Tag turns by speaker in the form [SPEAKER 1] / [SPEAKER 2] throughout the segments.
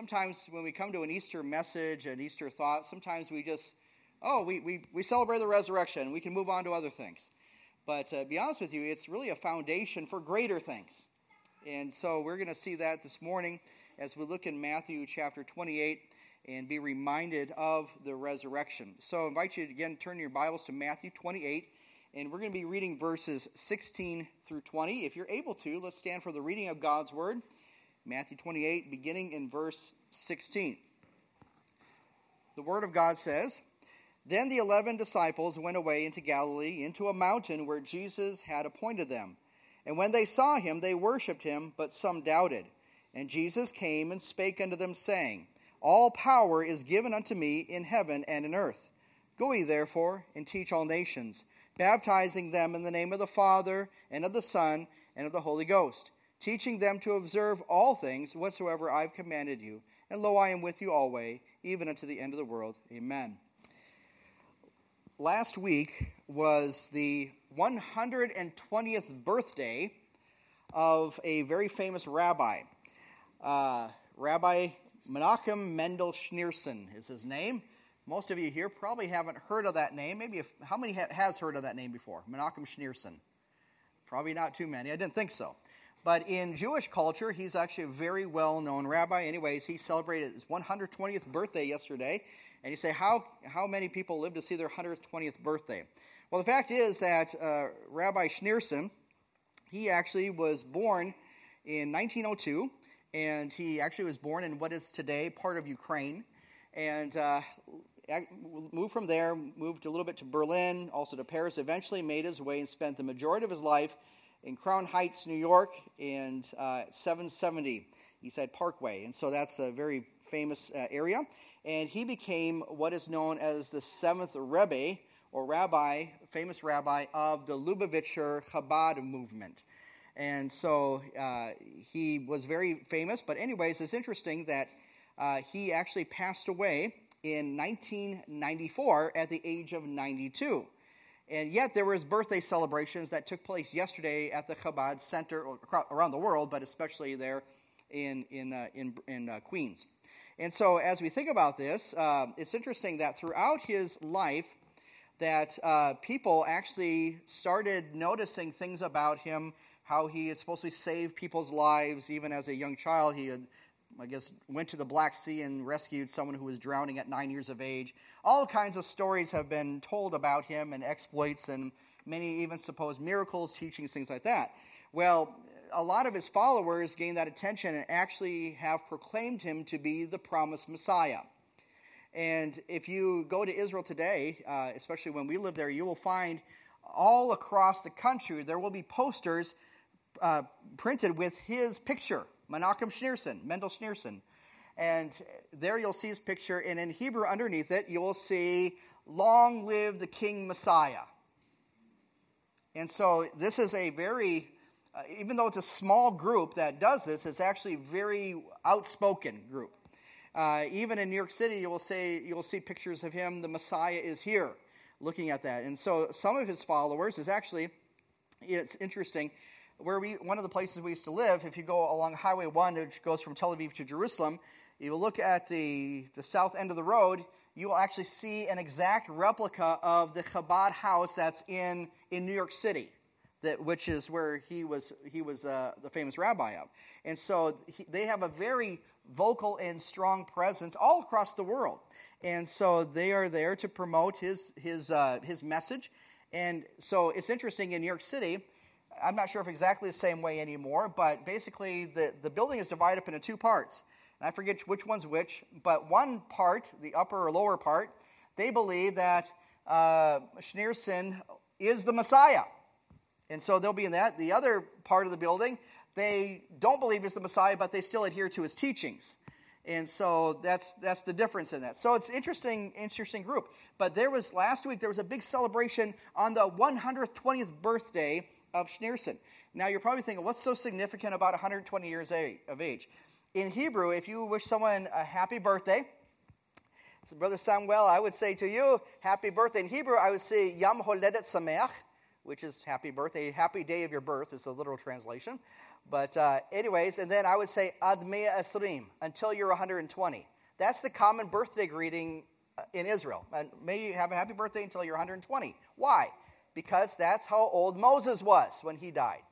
[SPEAKER 1] sometimes when we come to an Easter message, an Easter thought, sometimes we just, oh, we, we, we celebrate the resurrection. We can move on to other things. But uh, be honest with you, it's really a foundation for greater things. And so we're going to see that this morning as we look in Matthew chapter 28 and be reminded of the resurrection. So I invite you to again turn your Bibles to Matthew 28, and we're going to be reading verses 16 through 20. If you're able to, let's stand for the reading of God's Word. Matthew 28, beginning in verse 16. The Word of God says, Then the eleven disciples went away into Galilee, into a mountain where Jesus had appointed them. And when they saw him, they worshipped him, but some doubted. And Jesus came and spake unto them, saying, All power is given unto me in heaven and in earth. Go ye therefore and teach all nations, baptizing them in the name of the Father, and of the Son, and of the Holy Ghost teaching them to observe all things whatsoever I have commanded you. And lo, I am with you always, even unto the end of the world. Amen. Last week was the 120th birthday of a very famous rabbi. Uh, rabbi Menachem Mendel Schneerson is his name. Most of you here probably haven't heard of that name. Maybe if, how many ha- has heard of that name before? Menachem Schneerson. Probably not too many. I didn't think so. But in Jewish culture, he's actually a very well known rabbi. Anyways, he celebrated his 120th birthday yesterday. And you say, how, how many people live to see their 120th birthday? Well, the fact is that uh, Rabbi Schneerson, he actually was born in 1902, and he actually was born in what is today part of Ukraine. And uh, moved from there, moved a little bit to Berlin, also to Paris, eventually made his way and spent the majority of his life in Crown Heights, New York, and uh, 770 Eastern Parkway. And so that's a very famous uh, area. And he became what is known as the seventh Rebbe, or rabbi, famous rabbi of the Lubavitcher Chabad movement. And so uh, he was very famous. But, anyways, it's interesting that uh, he actually passed away in 1994 at the age of 92. And yet there was birthday celebrations that took place yesterday at the Chabad Center around the world, but especially there in, in, uh, in, in uh, Queens. And so as we think about this, uh, it's interesting that throughout his life, that uh, people actually started noticing things about him, how he had supposed to save people's lives. Even as a young child, he had I guess, went to the Black Sea and rescued someone who was drowning at nine years of age. All kinds of stories have been told about him and exploits, and many even supposed miracles, teachings, things like that. Well, a lot of his followers gained that attention and actually have proclaimed him to be the promised Messiah. And if you go to Israel today, uh, especially when we live there, you will find all across the country there will be posters uh, printed with his picture Menachem Schneerson, Mendel Schneerson. And there you'll see his picture, and in Hebrew underneath it, you will see, Long live the King Messiah. And so this is a very, uh, even though it's a small group that does this, it's actually a very outspoken group. Uh, even in New York City, you will say you'll see pictures of him. The Messiah is here, looking at that. And so some of his followers is actually, it's interesting where we, one of the places we used to live, if you go along Highway 1, which goes from Tel Aviv to Jerusalem, you will look at the, the south end of the road, you will actually see an exact replica of the Chabad house that's in, in New York City, that, which is where he was, he was uh, the famous rabbi of. And so he, they have a very vocal and strong presence all across the world. And so they are there to promote his, his, uh, his message. And so it's interesting in New York City, I'm not sure if exactly the same way anymore, but basically the, the building is divided up into two parts. And I forget which one's which, but one part, the upper or lower part, they believe that uh, Schneerson is the Messiah. And so they'll be in that. The other part of the building, they don't believe he's the Messiah, but they still adhere to his teachings. And so that's that's the difference in that. So it's interesting, interesting group. But there was last week there was a big celebration on the 120th birthday of Schneerson. Now, you're probably thinking, what's so significant about 120 years of age? In Hebrew, if you wish someone a happy birthday, so Brother Samuel, I would say to you, happy birthday. In Hebrew, I would say Yam Holedet Sameach, which is happy birthday. Happy day of your birth is the literal translation. But, uh, anyways, and then I would say Ad Mea Esrim, until you're 120. That's the common birthday greeting uh, in Israel. And may you have a happy birthday until you're 120. Why? Because that's how old Moses was when he died.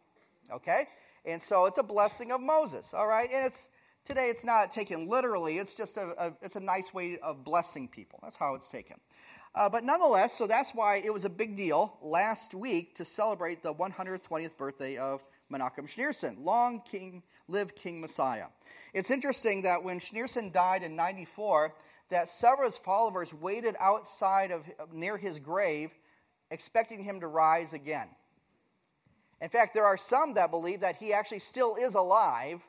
[SPEAKER 1] Okay? And so it's a blessing of Moses, all right? And it's today it's not taken literally, it's just a, a it's a nice way of blessing people. That's how it's taken. Uh, but nonetheless, so that's why it was a big deal last week to celebrate the 120th birthday of Menachem Schneerson. Long King, live King Messiah. It's interesting that when Schneerson died in 94, that several of his followers waited outside of near his grave, expecting him to rise again. In fact, there are some that believe that he actually still is alive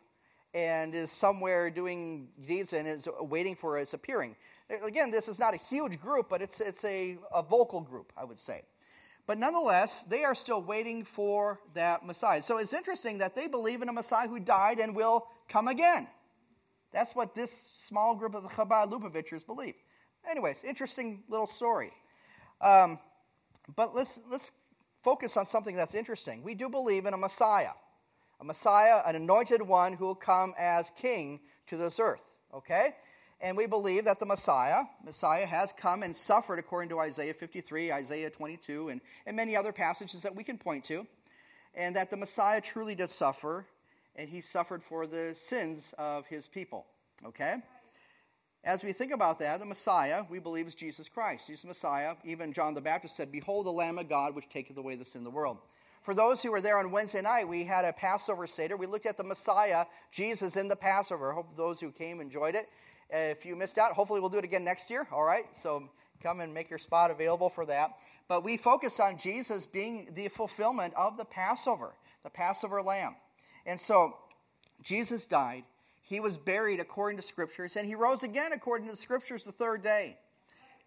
[SPEAKER 1] and is somewhere doing deeds and is waiting for his appearing. Again, this is not a huge group, but it's, it's a, a vocal group, I would say. But nonetheless, they are still waiting for that Messiah. So it's interesting that they believe in a Messiah who died and will come again. That's what this small group of the Chabad Lubavitchers believe. Anyways, interesting little story. Um, but let's, let's focus on something that's interesting. We do believe in a Messiah, a Messiah, an anointed one who will come as king to this earth. Okay? And we believe that the Messiah, Messiah has come and suffered according to Isaiah 53, Isaiah 22, and, and many other passages that we can point to. And that the Messiah truly did suffer, and he suffered for the sins of his people. Okay? As we think about that, the Messiah, we believe, is Jesus Christ. He's the Messiah. Even John the Baptist said, Behold the Lamb of God, which taketh away the sin of the world. For those who were there on Wednesday night, we had a Passover Seder. We looked at the Messiah, Jesus, in the Passover. I hope those who came enjoyed it. If you missed out, hopefully we'll do it again next year. All right? So come and make your spot available for that. But we focus on Jesus being the fulfillment of the Passover, the Passover lamb. And so Jesus died. He was buried according to scriptures, and he rose again according to the scriptures the third day.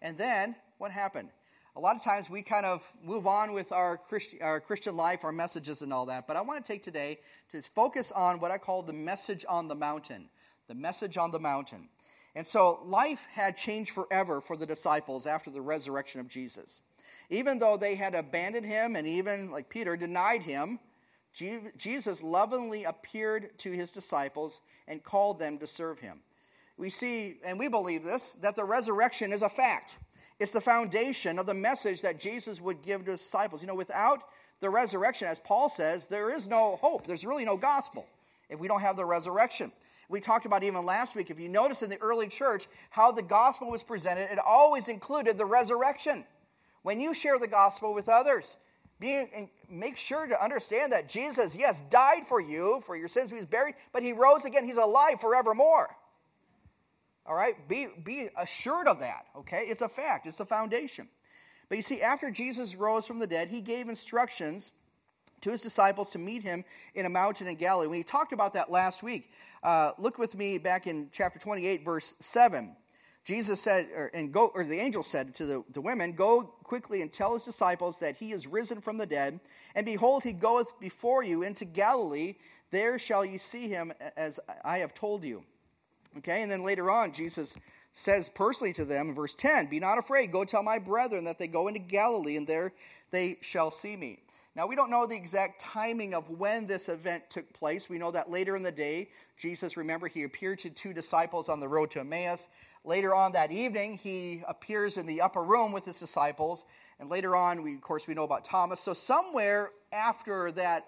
[SPEAKER 1] And then what happened? A lot of times we kind of move on with our, Christi- our Christian life, our messages, and all that. But I want to take today to focus on what I call the message on the mountain. The message on the mountain. And so life had changed forever for the disciples after the resurrection of Jesus. Even though they had abandoned him and even, like Peter, denied him, Jesus lovingly appeared to his disciples and called them to serve him. We see, and we believe this, that the resurrection is a fact. It's the foundation of the message that Jesus would give to his disciples. You know, without the resurrection, as Paul says, there is no hope. There's really no gospel if we don't have the resurrection we talked about even last week, if you notice in the early church how the gospel was presented, it always included the resurrection. When you share the gospel with others, be, make sure to understand that Jesus, yes, died for you, for your sins, he was buried, but he rose again. He's alive forevermore. All right? Be, be assured of that, okay? It's a fact, it's the foundation. But you see, after Jesus rose from the dead, he gave instructions to his disciples to meet him in a mountain in Galilee. We talked about that last week. Uh, look with me back in chapter 28, verse 7. Jesus said, or, and go, or the angel said to the, the women, Go quickly and tell his disciples that he is risen from the dead, and behold, he goeth before you into Galilee. There shall ye see him as I have told you. Okay, and then later on, Jesus says personally to them verse 10 Be not afraid, go tell my brethren that they go into Galilee, and there they shall see me. Now, we don't know the exact timing of when this event took place. We know that later in the day, Jesus, remember, he appeared to two disciples on the road to Emmaus. Later on that evening, he appears in the upper room with his disciples. And later on, we, of course, we know about Thomas. So, somewhere after that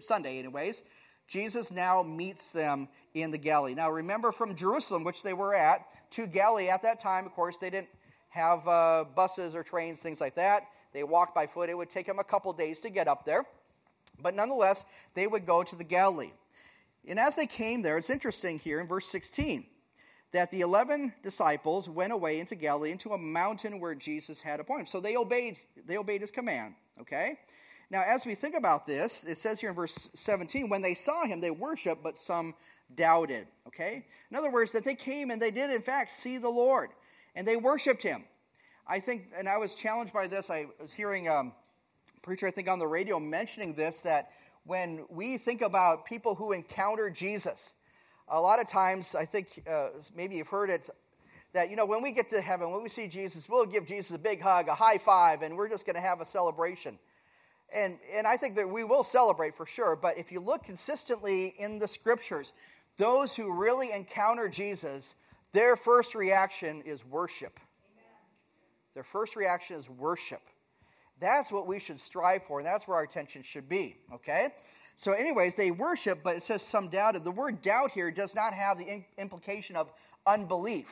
[SPEAKER 1] Sunday, anyways, Jesus now meets them in the Galilee. Now, remember from Jerusalem, which they were at, to Galilee at that time, of course, they didn't have uh, buses or trains, things like that. They walked by foot. It would take them a couple days to get up there. But nonetheless, they would go to the Galilee. And as they came there, it's interesting here in verse 16 that the 11 disciples went away into Galilee into a mountain where Jesus had appointed. So they obeyed, they obeyed his command, okay? Now, as we think about this, it says here in verse 17, when they saw him, they worshiped, but some doubted, okay? In other words, that they came and they did, in fact, see the Lord, and they worshiped him. I think, and I was challenged by this. I was hearing um, a preacher, I think, on the radio mentioning this that when we think about people who encounter Jesus, a lot of times, I think uh, maybe you've heard it, that, you know, when we get to heaven, when we see Jesus, we'll give Jesus a big hug, a high five, and we're just going to have a celebration. And, and I think that we will celebrate for sure, but if you look consistently in the scriptures, those who really encounter Jesus, their first reaction is worship. Their first reaction is worship. That's what we should strive for, and that's where our attention should be, okay? So, anyways, they worship, but it says some doubted. The word doubt here does not have the implication of unbelief.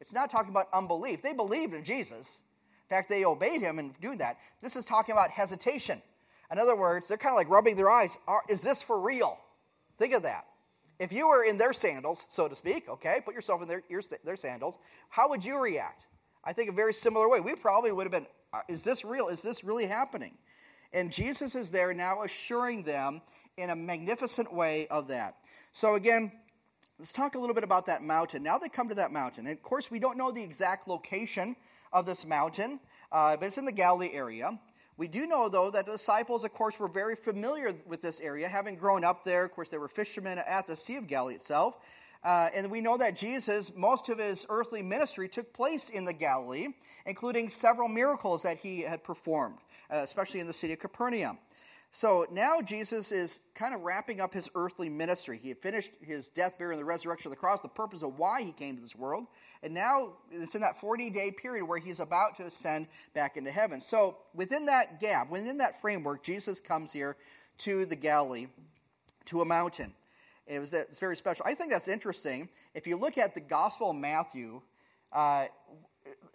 [SPEAKER 1] It's not talking about unbelief. They believed in Jesus. In fact, they obeyed him in doing that. This is talking about hesitation. In other words, they're kind of like rubbing their eyes. Is this for real? Think of that. If you were in their sandals, so to speak, okay, put yourself in their, their sandals, how would you react? I think a very similar way. We probably would have been, uh, is this real? Is this really happening? And Jesus is there now assuring them in a magnificent way of that. So, again, let's talk a little bit about that mountain. Now they come to that mountain. And of course, we don't know the exact location of this mountain, uh, but it's in the Galilee area. We do know, though, that the disciples, of course, were very familiar with this area, having grown up there. Of course, they were fishermen at the Sea of Galilee itself. Uh, and we know that Jesus, most of his earthly ministry took place in the Galilee, including several miracles that he had performed, uh, especially in the city of Capernaum. So now Jesus is kind of wrapping up his earthly ministry. He had finished his death, burial, and the resurrection of the cross, the purpose of why he came to this world. And now it's in that 40 day period where he's about to ascend back into heaven. So within that gap, within that framework, Jesus comes here to the Galilee, to a mountain. It was that, it's very special. I think that's interesting. If you look at the Gospel of Matthew, uh,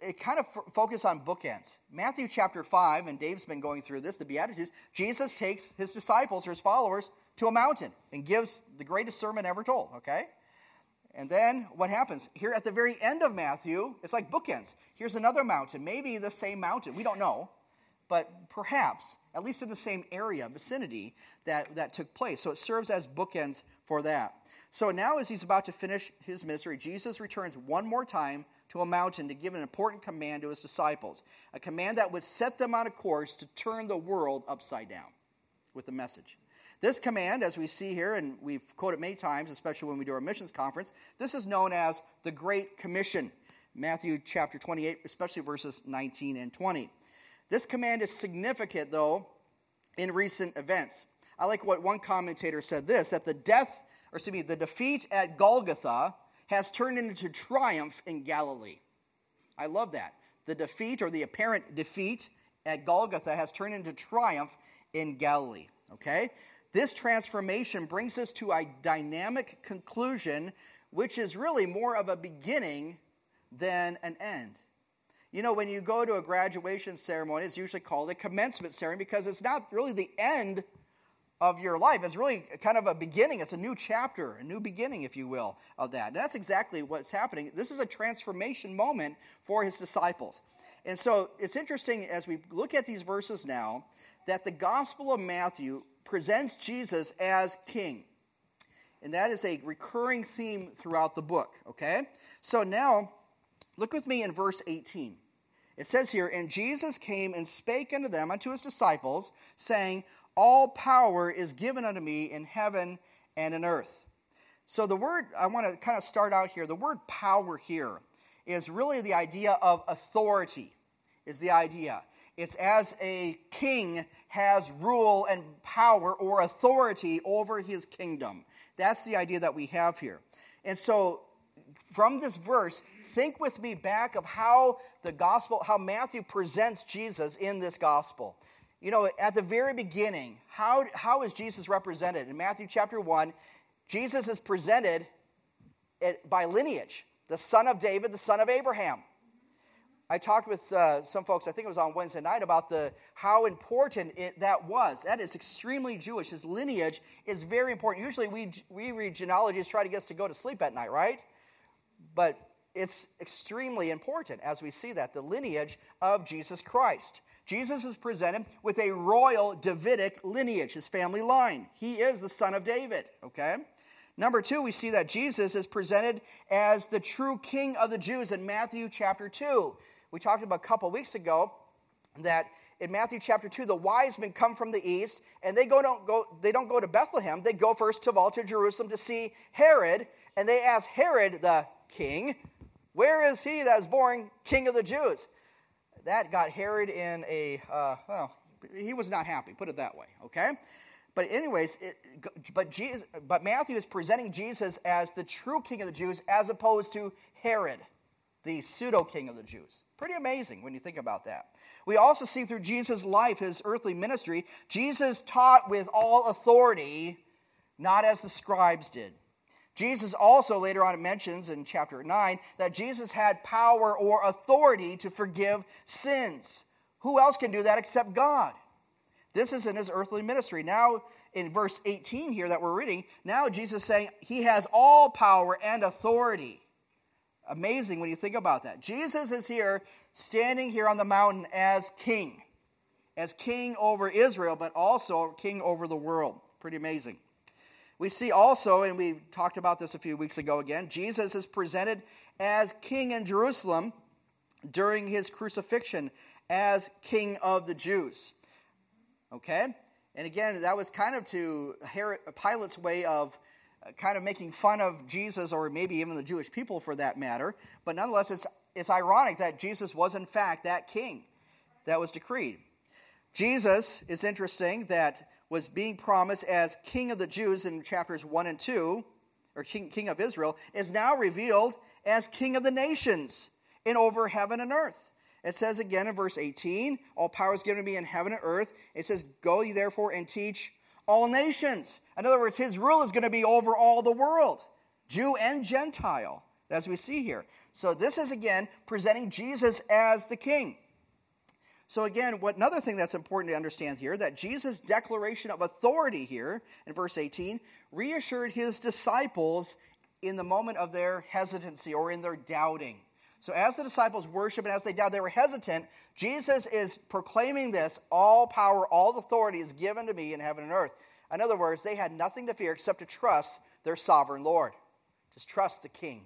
[SPEAKER 1] it kind of f- focus on bookends. Matthew chapter 5, and Dave's been going through this, the Beatitudes, Jesus takes his disciples or his followers to a mountain and gives the greatest sermon ever told, okay? And then what happens? Here at the very end of Matthew, it's like bookends. Here's another mountain, maybe the same mountain, we don't know, but perhaps, at least in the same area, vicinity, that, that took place. So it serves as bookends for that. So now, as he's about to finish his ministry, Jesus returns one more time to a mountain to give an important command to his disciples, a command that would set them on a course to turn the world upside down with the message. This command, as we see here, and we've quoted many times, especially when we do our missions conference, this is known as the Great Commission. Matthew chapter 28, especially verses 19 and 20. This command is significant, though, in recent events. I like what one commentator said this that the death, or excuse me, the defeat at Golgotha has turned into triumph in Galilee. I love that. The defeat, or the apparent defeat at Golgotha, has turned into triumph in Galilee. Okay? This transformation brings us to a dynamic conclusion, which is really more of a beginning than an end. You know, when you go to a graduation ceremony, it's usually called a commencement ceremony because it's not really the end of your life. is really kind of a beginning. It's a new chapter, a new beginning, if you will, of that. And that's exactly what's happening. This is a transformation moment for his disciples. And so it's interesting as we look at these verses now that the Gospel of Matthew presents Jesus as king. And that is a recurring theme throughout the book, okay? So now, look with me in verse 18. It says here, And Jesus came and spake unto them, unto his disciples, saying, all power is given unto me in heaven and in earth. So, the word, I want to kind of start out here. The word power here is really the idea of authority, is the idea. It's as a king has rule and power or authority over his kingdom. That's the idea that we have here. And so, from this verse, think with me back of how the gospel, how Matthew presents Jesus in this gospel you know, at the very beginning, how, how is Jesus represented? In Matthew chapter 1, Jesus is presented by lineage, the son of David, the son of Abraham. I talked with uh, some folks, I think it was on Wednesday night, about the how important it, that was. That is extremely Jewish. His lineage is very important. Usually we, we read genealogies, try to get us to go to sleep at night, right? But it's extremely important as we see that, the lineage of Jesus Christ. Jesus is presented with a royal Davidic lineage, his family line. He is the son of David, okay? Number two, we see that Jesus is presented as the true king of the Jews in Matthew chapter 2. We talked about a couple weeks ago that in Matthew chapter 2, the wise men come from the east, and they, go, don't, go, they don't go to Bethlehem. They go first of all to Jerusalem to see Herod, and they ask Herod, the king, Where is he that is born king of the Jews? That got Herod in a, uh, well, He was not happy, put it that way, okay? But anyways, it, but Jesus, but Matthew is presenting Jesus as the true king of the Jews as opposed to Herod, the pseudo king of the Jews. Pretty amazing when you think about that. We also see through Jesus' life, his earthly ministry, Jesus taught with all authority, not as the scribes did. Jesus also later on mentions in chapter 9 that Jesus had power or authority to forgive sins. Who else can do that except God? This is in his earthly ministry. Now, in verse 18 here that we're reading, now Jesus is saying he has all power and authority. Amazing when you think about that. Jesus is here, standing here on the mountain as king, as king over Israel, but also king over the world. Pretty amazing. We see also, and we talked about this a few weeks ago again, Jesus is presented as king in Jerusalem during his crucifixion as king of the Jews. Okay? And again, that was kind of to Herod, Pilate's way of uh, kind of making fun of Jesus or maybe even the Jewish people for that matter. But nonetheless, it's, it's ironic that Jesus was, in fact, that king that was decreed. Jesus is interesting that was being promised as king of the Jews in chapters 1 and 2, or king, king of Israel, is now revealed as king of the nations in over heaven and earth. It says again in verse 18, All power is given to me in heaven and earth. It says, Go ye therefore and teach all nations. In other words, his rule is going to be over all the world, Jew and Gentile, as we see here. So this is again presenting Jesus as the king. So again, what another thing that's important to understand here that Jesus' declaration of authority here in verse 18 reassured his disciples in the moment of their hesitancy or in their doubting. So, as the disciples worship and as they doubt, they were hesitant. Jesus is proclaiming this all power, all authority is given to me in heaven and earth. In other words, they had nothing to fear except to trust their sovereign Lord. Just trust the King.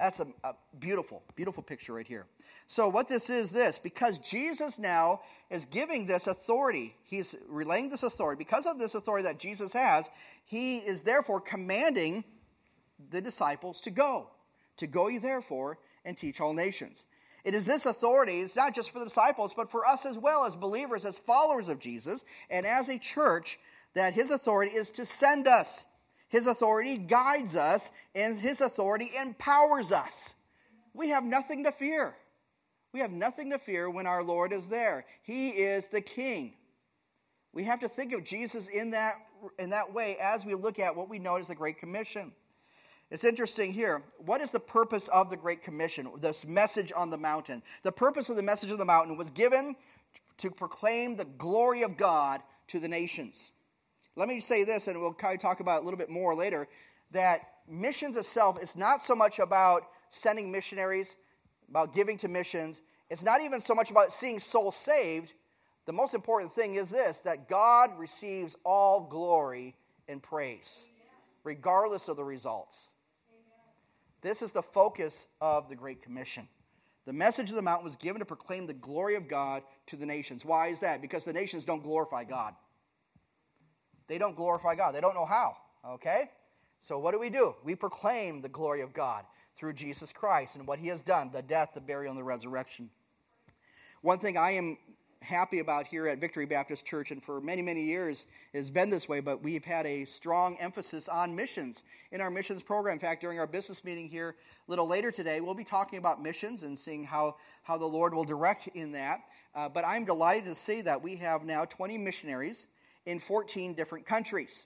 [SPEAKER 1] That's a, a, beautiful, beautiful picture right here. So, what this is this because Jesus now is giving this authority, he's relaying this authority. Because of this authority that Jesus has, he is therefore commanding the disciples to go. To go ye therefore and teach all nations. It is this authority, it's not just for the disciples, but for us as well as believers, as followers of Jesus, and as a church, that his authority is to send us. His authority guides us, and his authority empowers us. We have nothing to fear. We have nothing to fear when our Lord is there. He is the King. We have to think of Jesus in that, in that way as we look at what we know as the Great Commission. It's interesting here. What is the purpose of the Great Commission, this message on the mountain? The purpose of the message of the mountain was given to proclaim the glory of God to the nations. Let me say this, and we'll kind of talk about it a little bit more later that missions itself is not so much about sending missionaries, about giving to missions. It's not even so much about seeing souls saved. The most important thing is this that God receives all glory and praise, regardless of the results. This is the focus of the Great Commission. The message of the mountain was given to proclaim the glory of God to the nations. Why is that? Because the nations don't glorify God. They don't glorify God. They don't know how. Okay? So what do we do? We proclaim the glory of God through Jesus Christ and what he has done the death, the burial, and the resurrection. One thing I am happy about here at Victory Baptist Church, and for many, many years has been this way, but we've had a strong emphasis on missions in our missions program. In fact, during our business meeting here a little later today, we'll be talking about missions and seeing how, how the Lord will direct in that. Uh, but I'm delighted to see that we have now 20 missionaries in 14 different countries.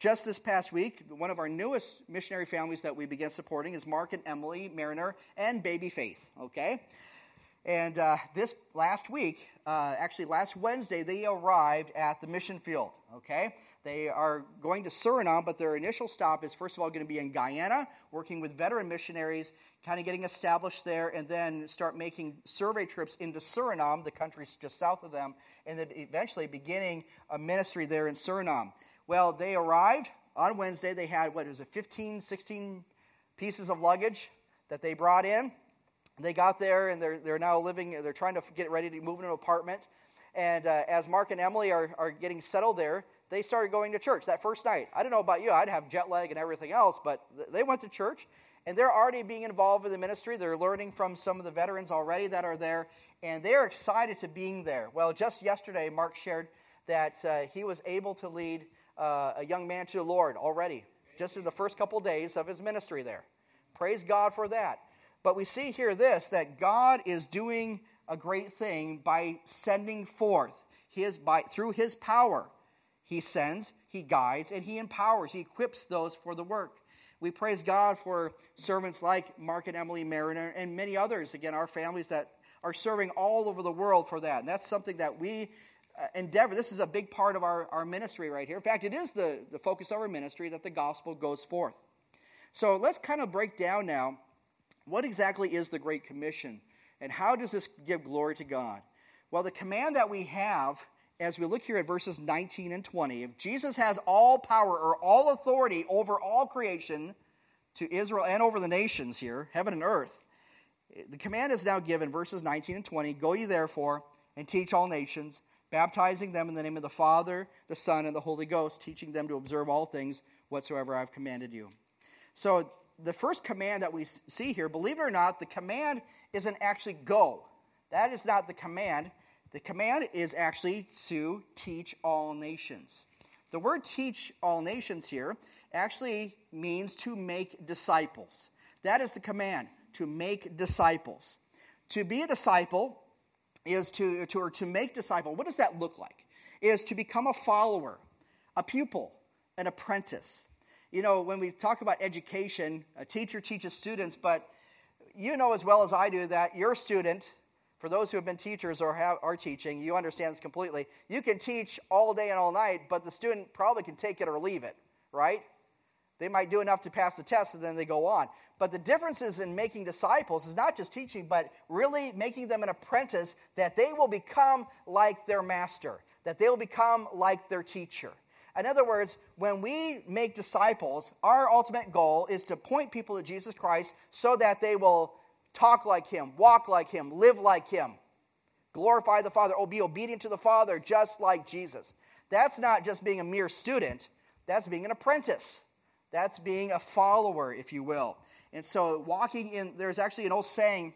[SPEAKER 1] Just this past week, one of our newest missionary families that we began supporting is Mark and Emily Mariner and Baby Faith. Okay? And uh, this last week, uh, actually last Wednesday, they arrived at the mission field. Okay, they are going to Suriname, but their initial stop is first of all going to be in Guyana, working with veteran missionaries, kind of getting established there, and then start making survey trips into Suriname, the country just south of them, and then eventually beginning a ministry there in Suriname. Well, they arrived on Wednesday. They had what was it, 15, 16 pieces of luggage that they brought in they got there and they're, they're now living, they're trying to get ready to move into an apartment. And uh, as Mark and Emily are, are getting settled there, they started going to church that first night. I don't know about you, I'd have jet lag and everything else, but they went to church. And they're already being involved in the ministry. They're learning from some of the veterans already that are there, and they're excited to being there. Well, just yesterday, Mark shared that uh, he was able to lead uh, a young man to the Lord already, just in the first couple days of his ministry there. Praise God for that. But we see here this that God is doing a great thing by sending forth his by through his power. He sends, he guides, and he empowers, he equips those for the work. We praise God for servants like Mark and Emily Mariner and many others, again, our families that are serving all over the world for that. And that's something that we uh, endeavor. This is a big part of our, our ministry right here. In fact, it is the, the focus of our ministry that the gospel goes forth. So let's kind of break down now what exactly is the Great Commission and how does this give glory to God? Well, the command that we have as we look here at verses 19 and 20, if Jesus has all power or all authority over all creation to Israel and over the nations here, heaven and earth, the command is now given, verses 19 and 20 Go ye therefore and teach all nations, baptizing them in the name of the Father, the Son, and the Holy Ghost, teaching them to observe all things whatsoever I have commanded you. So, the first command that we see here, believe it or not, the command isn't actually go. That is not the command. The command is actually to teach all nations. The word teach all nations here actually means to make disciples. That is the command, to make disciples. To be a disciple is to, to or to make disciple. What does that look like? Is to become a follower, a pupil, an apprentice. You know, when we talk about education, a teacher teaches students, but you know as well as I do that your student for those who have been teachers or have, are teaching, you understand this completely. You can teach all day and all night, but the student probably can take it or leave it, right? They might do enough to pass the test and then they go on. But the differences in making disciples is not just teaching, but really making them an apprentice that they will become like their master, that they will become like their teacher. In other words, when we make disciples, our ultimate goal is to point people to Jesus Christ so that they will talk like him, walk like him, live like him, glorify the Father, or be obedient to the Father just like Jesus. That's not just being a mere student, that's being an apprentice. That's being a follower, if you will. And so, walking in, there's actually an old saying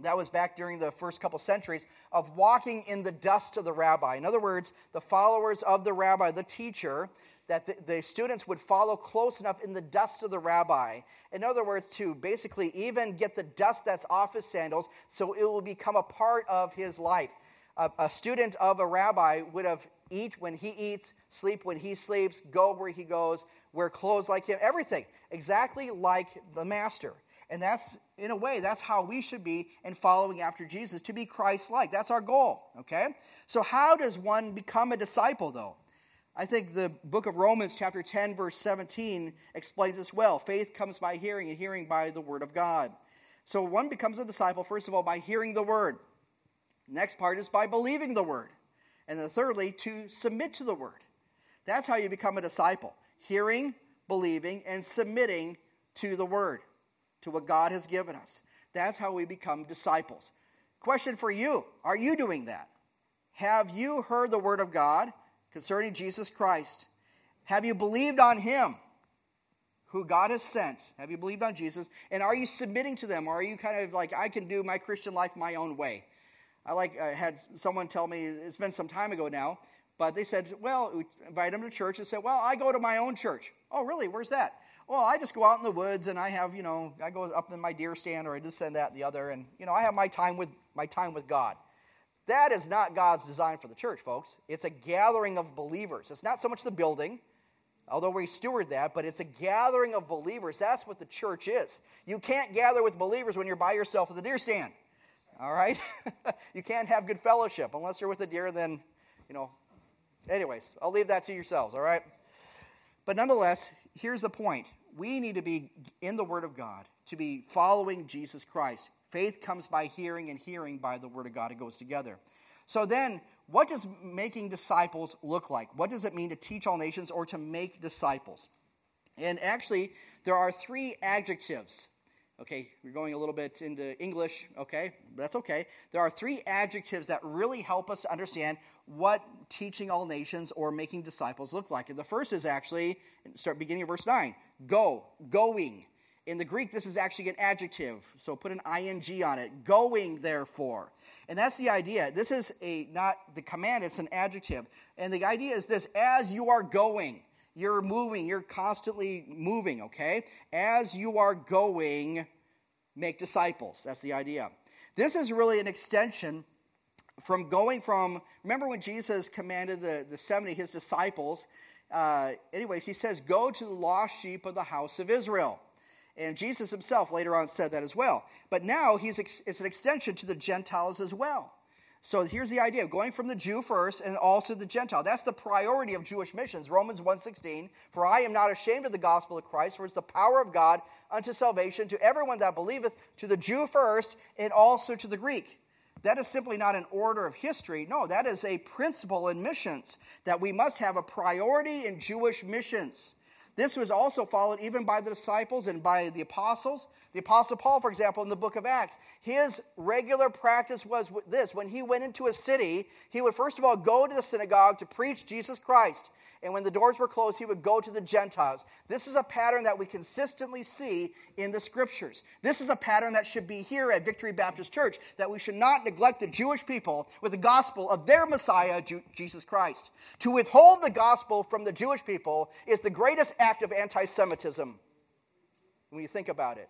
[SPEAKER 1] that was back during the first couple centuries of walking in the dust of the rabbi. In other words, the followers of the rabbi, the teacher, that the, the, students would follow close enough in the dust of the rabbi. In other words, to basically even get the dust that's off his sandals so it will become a part of his life. A, a student of a rabbi would have eat when he eats, sleep when he sleeps, go where he goes, wear clothes like him, everything exactly like the master. And that's, in a way, that's how we should be in following after Jesus, to be Christ like. That's our goal, okay? So, how does one become a disciple, though? I think the book of Romans, chapter 10, verse 17, explains this well. Faith comes by hearing, and hearing by the word of God. So one becomes a disciple, first of all, by hearing the word. next part is by believing the word. And then thirdly, to submit to the word. That's how you become a disciple hearing, believing, and submitting to the word, to what God has given us. That's how we become disciples. Question for you Are you doing that? Have you heard the word of God? Concerning Jesus Christ. Have you believed on him who God has sent? Have you believed on Jesus? And are you submitting to them? Or are you kind of like, I can do my Christian life my own way? I like I had someone tell me, it's been some time ago now, but they said, well, we invite them to church and said, well, I go to my own church. Oh, really? Where's that? Well, I just go out in the woods and I have, you know, I go up in my deer stand or I just send that and the other, and you know, I have my time with my time with God. That is not God's design for the church, folks. It's a gathering of believers. It's not so much the building, although we steward that, but it's a gathering of believers. That's what the church is. You can't gather with believers when you're by yourself at the deer stand. All right? you can't have good fellowship unless you're with a deer, then, you know. Anyways, I'll leave that to yourselves, all right? But nonetheless, here's the point. We need to be in the Word of God, to be following Jesus Christ. Faith comes by hearing, and hearing by the Word of God. It goes together. So then, what does making disciples look like? What does it mean to teach all nations or to make disciples? And actually, there are three adjectives. Okay, we're going a little bit into English, okay? That's okay. There are three adjectives that really help us understand what teaching all nations or making disciples look like. And the first is actually, start beginning of verse 9 go, going. In the Greek, this is actually an adjective, so put an ing on it. Going, therefore. And that's the idea. This is a not the command, it's an adjective. And the idea is this as you are going, you're moving, you're constantly moving, okay? As you are going, make disciples. That's the idea. This is really an extension from going from, remember when Jesus commanded the, the 70, his disciples, uh, anyways, he says, Go to the lost sheep of the house of Israel. And Jesus himself later on said that as well. But now he's it's an extension to the Gentiles as well. So here's the idea of going from the Jew first and also the Gentile. That's the priority of Jewish missions. Romans 1:16, "For I am not ashamed of the gospel of Christ, for it's the power of God unto salvation to everyone that believeth, to the Jew first and also to the Greek." That is simply not an order of history. No, that is a principle in missions that we must have a priority in Jewish missions. This was also followed even by the disciples and by the apostles. The apostle Paul, for example, in the book of Acts, his regular practice was this. When he went into a city, he would first of all go to the synagogue to preach Jesus Christ. And when the doors were closed, he would go to the Gentiles. This is a pattern that we consistently see in the scriptures. This is a pattern that should be here at Victory Baptist Church, that we should not neglect the Jewish people with the gospel of their Messiah, Jesus Christ. To withhold the gospel from the Jewish people is the greatest act of anti Semitism when you think about it.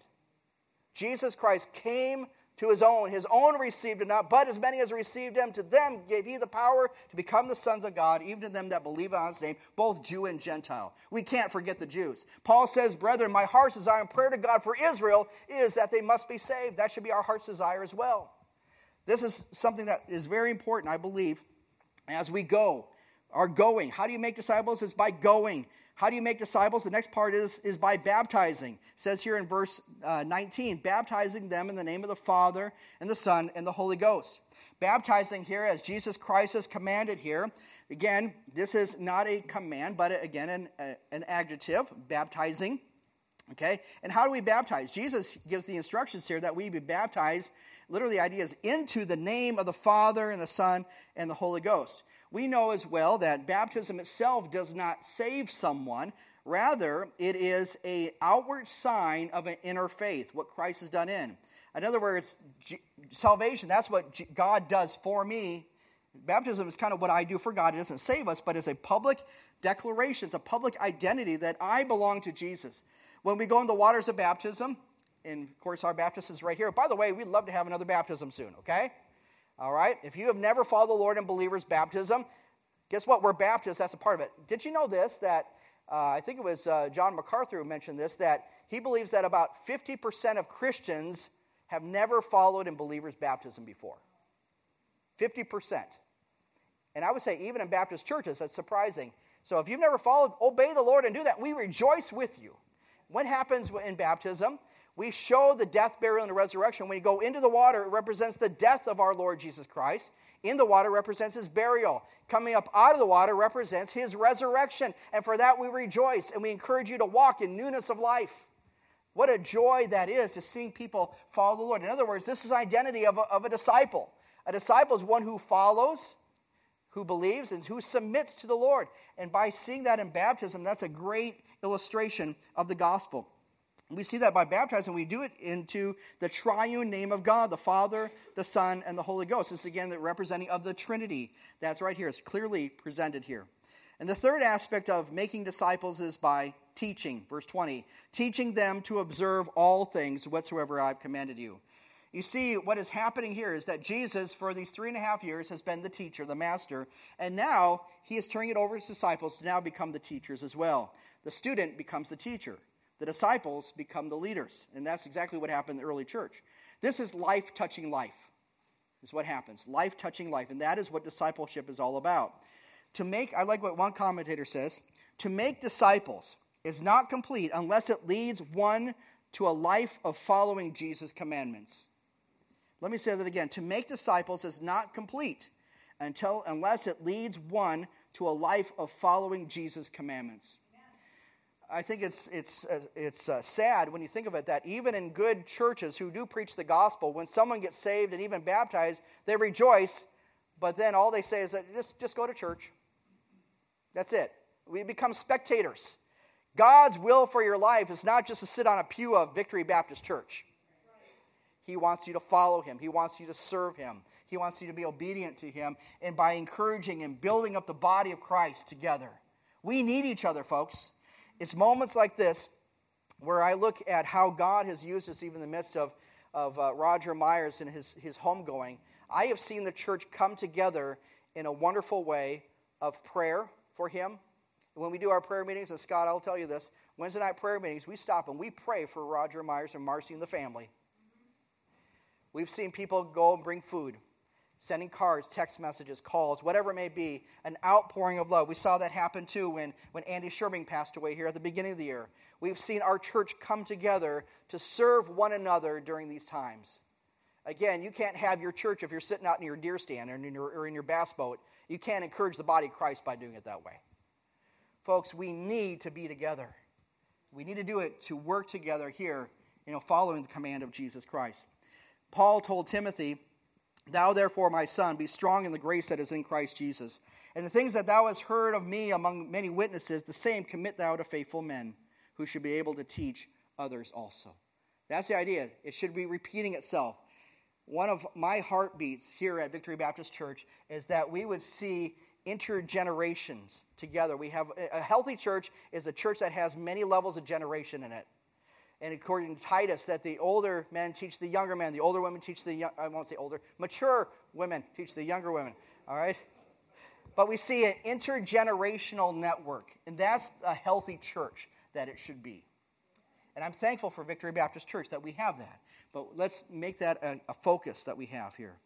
[SPEAKER 1] Jesus Christ came to his own. His own received him not, but as many as received him, to them gave he the power to become the sons of God, even to them that believe on his name, both Jew and Gentile. We can't forget the Jews. Paul says, Brethren, my heart's desire and prayer to God for Israel is that they must be saved. That should be our heart's desire as well. This is something that is very important, I believe, as we go. Our going. How do you make disciples? It's by going. How do you make disciples? The next part is, is by baptizing. It says here in verse uh, 19, baptizing them in the name of the Father and the Son and the Holy Ghost. Baptizing here as Jesus Christ has commanded here. Again, this is not a command, but again, an, an adjective, baptizing. Okay? And how do we baptize? Jesus gives the instructions here that we be baptized. Literally, the idea is into the name of the Father and the Son and the Holy Ghost. We know as well that baptism itself does not save someone. Rather, it is an outward sign of an inner faith, what Christ has done in. In other words, salvation, that's what God does for me. Baptism is kind of what I do for God. It doesn't save us, but it's a public declaration, it's a public identity that I belong to Jesus. When we go in the waters of baptism, and of course our baptism is right here. By the way, we'd love to have another baptism soon, okay? All right? If you have never followed the Lord in believers' baptism, guess what? We're Baptists. That's a part of it. Did you know this? That uh, I think it was uh, John MacArthur who mentioned this, that he believes that about 50% of Christians have never followed in believers' baptism before. 50%. And I would say, even in Baptist churches, that's surprising. So if you've never followed, obey the Lord and do that. We rejoice with you. What happens in baptism? We show the death, burial, and resurrection. When you go into the water, it represents the death of our Lord Jesus Christ. In the water represents his burial. Coming up out of the water represents his resurrection. And for that we rejoice and we encourage you to walk in newness of life. What a joy that is to seeing people follow the Lord. In other words, this is identity of a, of a disciple. A disciple is one who follows, who believes, and who submits to the Lord. And by seeing that in baptism, that's a great illustration of the gospel. We see that by baptizing, we do it into the triune name of God, the Father, the Son, and the Holy Ghost. This is again the representing of the Trinity. That's right here. It's clearly presented here. And the third aspect of making disciples is by teaching. Verse 20 teaching them to observe all things whatsoever I've commanded you. You see, what is happening here is that Jesus, for these three and a half years, has been the teacher, the master, and now he is turning it over to his disciples to now become the teachers as well. The student becomes the teacher the disciples become the leaders. And that's exactly what happened in the early church. This is life touching life, is what happens. Life touching life. And that is what discipleship is all about. To make, I like what one commentator says, to make disciples is not complete unless it leads one to a life of following Jesus' commandments. Let me say that again. To make disciples is not complete until unless it leads one to a life of following Jesus' commandments. I think it's, it's, uh, it's uh, sad when you think of it that even in good churches who do preach the gospel, when someone gets saved and even baptized, they rejoice, but then all they say is that just, just go to church. That's it. We become spectators. God's will for your life is not just to sit on a pew of Victory Baptist Church. He wants you to follow him. He wants you to serve him. He wants you to be obedient to him. And by encouraging and building up the body of Christ together, we need each other, folks. It's moments like this where I look at how God has used us, even in the midst of, of uh, Roger Myers and his, his homegoing. I have seen the church come together in a wonderful way of prayer for him. When we do our prayer meetings, and Scott, I'll tell you this Wednesday night prayer meetings, we stop and we pray for Roger Myers and Marcy and the family. We've seen people go and bring food, sending cards, text messages, calls, whatever it may be, an outpouring of love. We saw that happen too when, when Andy Sherman passed away here at the beginning of the year. We've seen our church come together to serve one another during these times. Again, you can't have your church if you're sitting out in your deer stand or in your, or in your bass boat. You can't encourage the body of Christ by doing it that way. Folks, we need to be together. We need to do it to work together here, you know, following the command of Jesus Christ. Paul told Timothy, Thou therefore, my son, be strong in the grace that is in Christ Jesus. And the things that thou hast heard of me among many witnesses, the same commit thou to faithful men who should be able to teach others also. That's the idea. It should be repeating itself. One of my heartbeats here at Victory Baptist Church is that we would see intergenerations together. We have a healthy church is a church that has many levels of generation in it. And according to Titus, that the older men teach the younger men, the older women teach the young, I won't say older, mature women teach the younger women. All right? But we see an intergenerational network, and that's a healthy church that it should be. And I'm thankful for Victory Baptist Church that we have that. But let's make that a, a focus that we have here.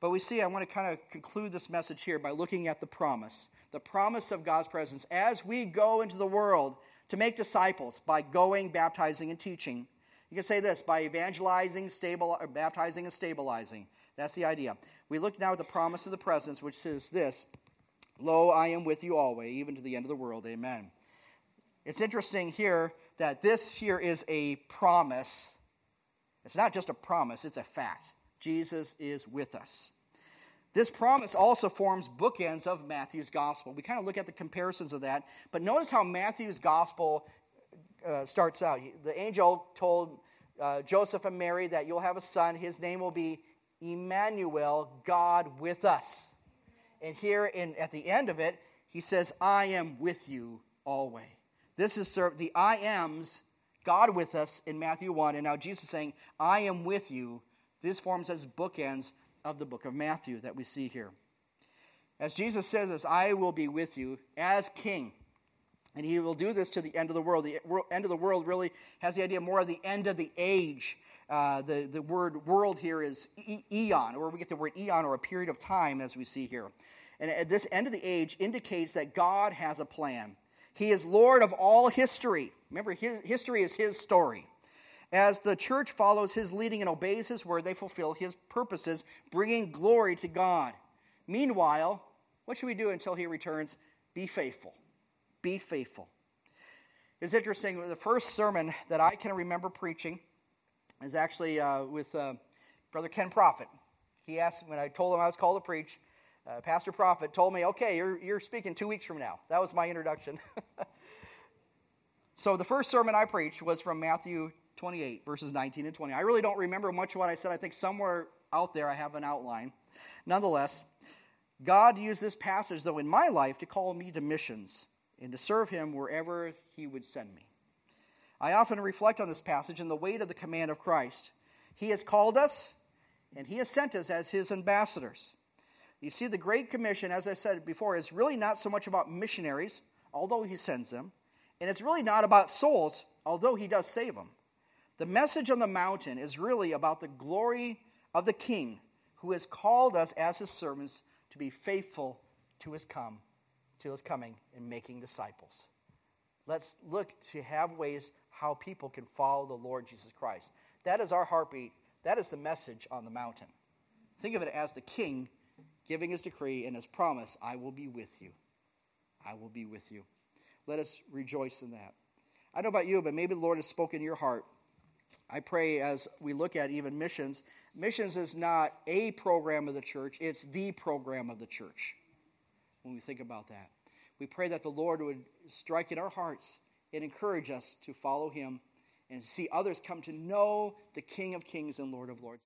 [SPEAKER 1] But we see, I want to kind of conclude this message here by looking at the promise the promise of God's presence as we go into the world to make disciples by going, baptizing, and teaching. You can say this by evangelizing, stable, uh, baptizing, and stabilizing. That's the idea. We look now at the promise of the presence, which says this Lo, I am with you always, even to the end of the world. Amen. It's interesting here that this here is a promise. It's not just a promise, it's a fact. Jesus is with us. This promise also forms bookends of Matthew's gospel. We kind of look at the comparisons of that, but notice how Matthew's gospel uh, starts out. The angel told uh, Joseph and Mary that you'll have a son. His name will be Emmanuel, God with us. And here in, at the end of it, he says, I am with you always. This is the I am's God with us in Matthew 1. And now Jesus is saying, I am with you. This forms as bookends of the book of Matthew that we see here. As Jesus says this, I will be with you as king. And he will do this to the end of the world. The end of the world really has the idea more of the end of the age. Uh, the, the word world here is e- eon, or we get the word eon, or a period of time, as we see here. And at this end of the age indicates that God has a plan. He is Lord of all history. Remember, his, history is his story. As the church follows his leading and obeys his word, they fulfill his purposes, bringing glory to God. Meanwhile, what should we do until he returns? Be faithful. Be faithful. It's interesting, the first sermon that I can remember preaching is actually uh, with uh, Brother Ken Prophet. He asked, when I told him I was called to preach, uh, Pastor Prophet told me, okay, you're, you're speaking two weeks from now. That was my introduction. so the first sermon I preached was from Matthew 28, verses 19 and 20. I really don't remember much of what I said. I think somewhere out there I have an outline. Nonetheless, God used this passage, though, in my life to call me to missions and to serve Him wherever He would send me. I often reflect on this passage and the weight of the command of Christ. He has called us, and He has sent us as His ambassadors. You see, the Great Commission, as I said before, is really not so much about missionaries, although He sends them, and it's really not about souls, although He does save them. The message on the mountain is really about the glory of the King who has called us as his servants to be faithful to his come, to his coming and making disciples. Let's look to have ways how people can follow the Lord Jesus Christ. That is our heartbeat. That is the message on the mountain. Think of it as the king giving his decree and his promise I will be with you. I will be with you. Let us rejoice in that. I don't know about you, but maybe the Lord has spoken in your heart I pray as we look at even missions, missions is not a program of the church, it's the program of the church when we think about that. We pray that the Lord would strike in our hearts and encourage us to follow him and see others come to know the King of Kings and Lord of Lords.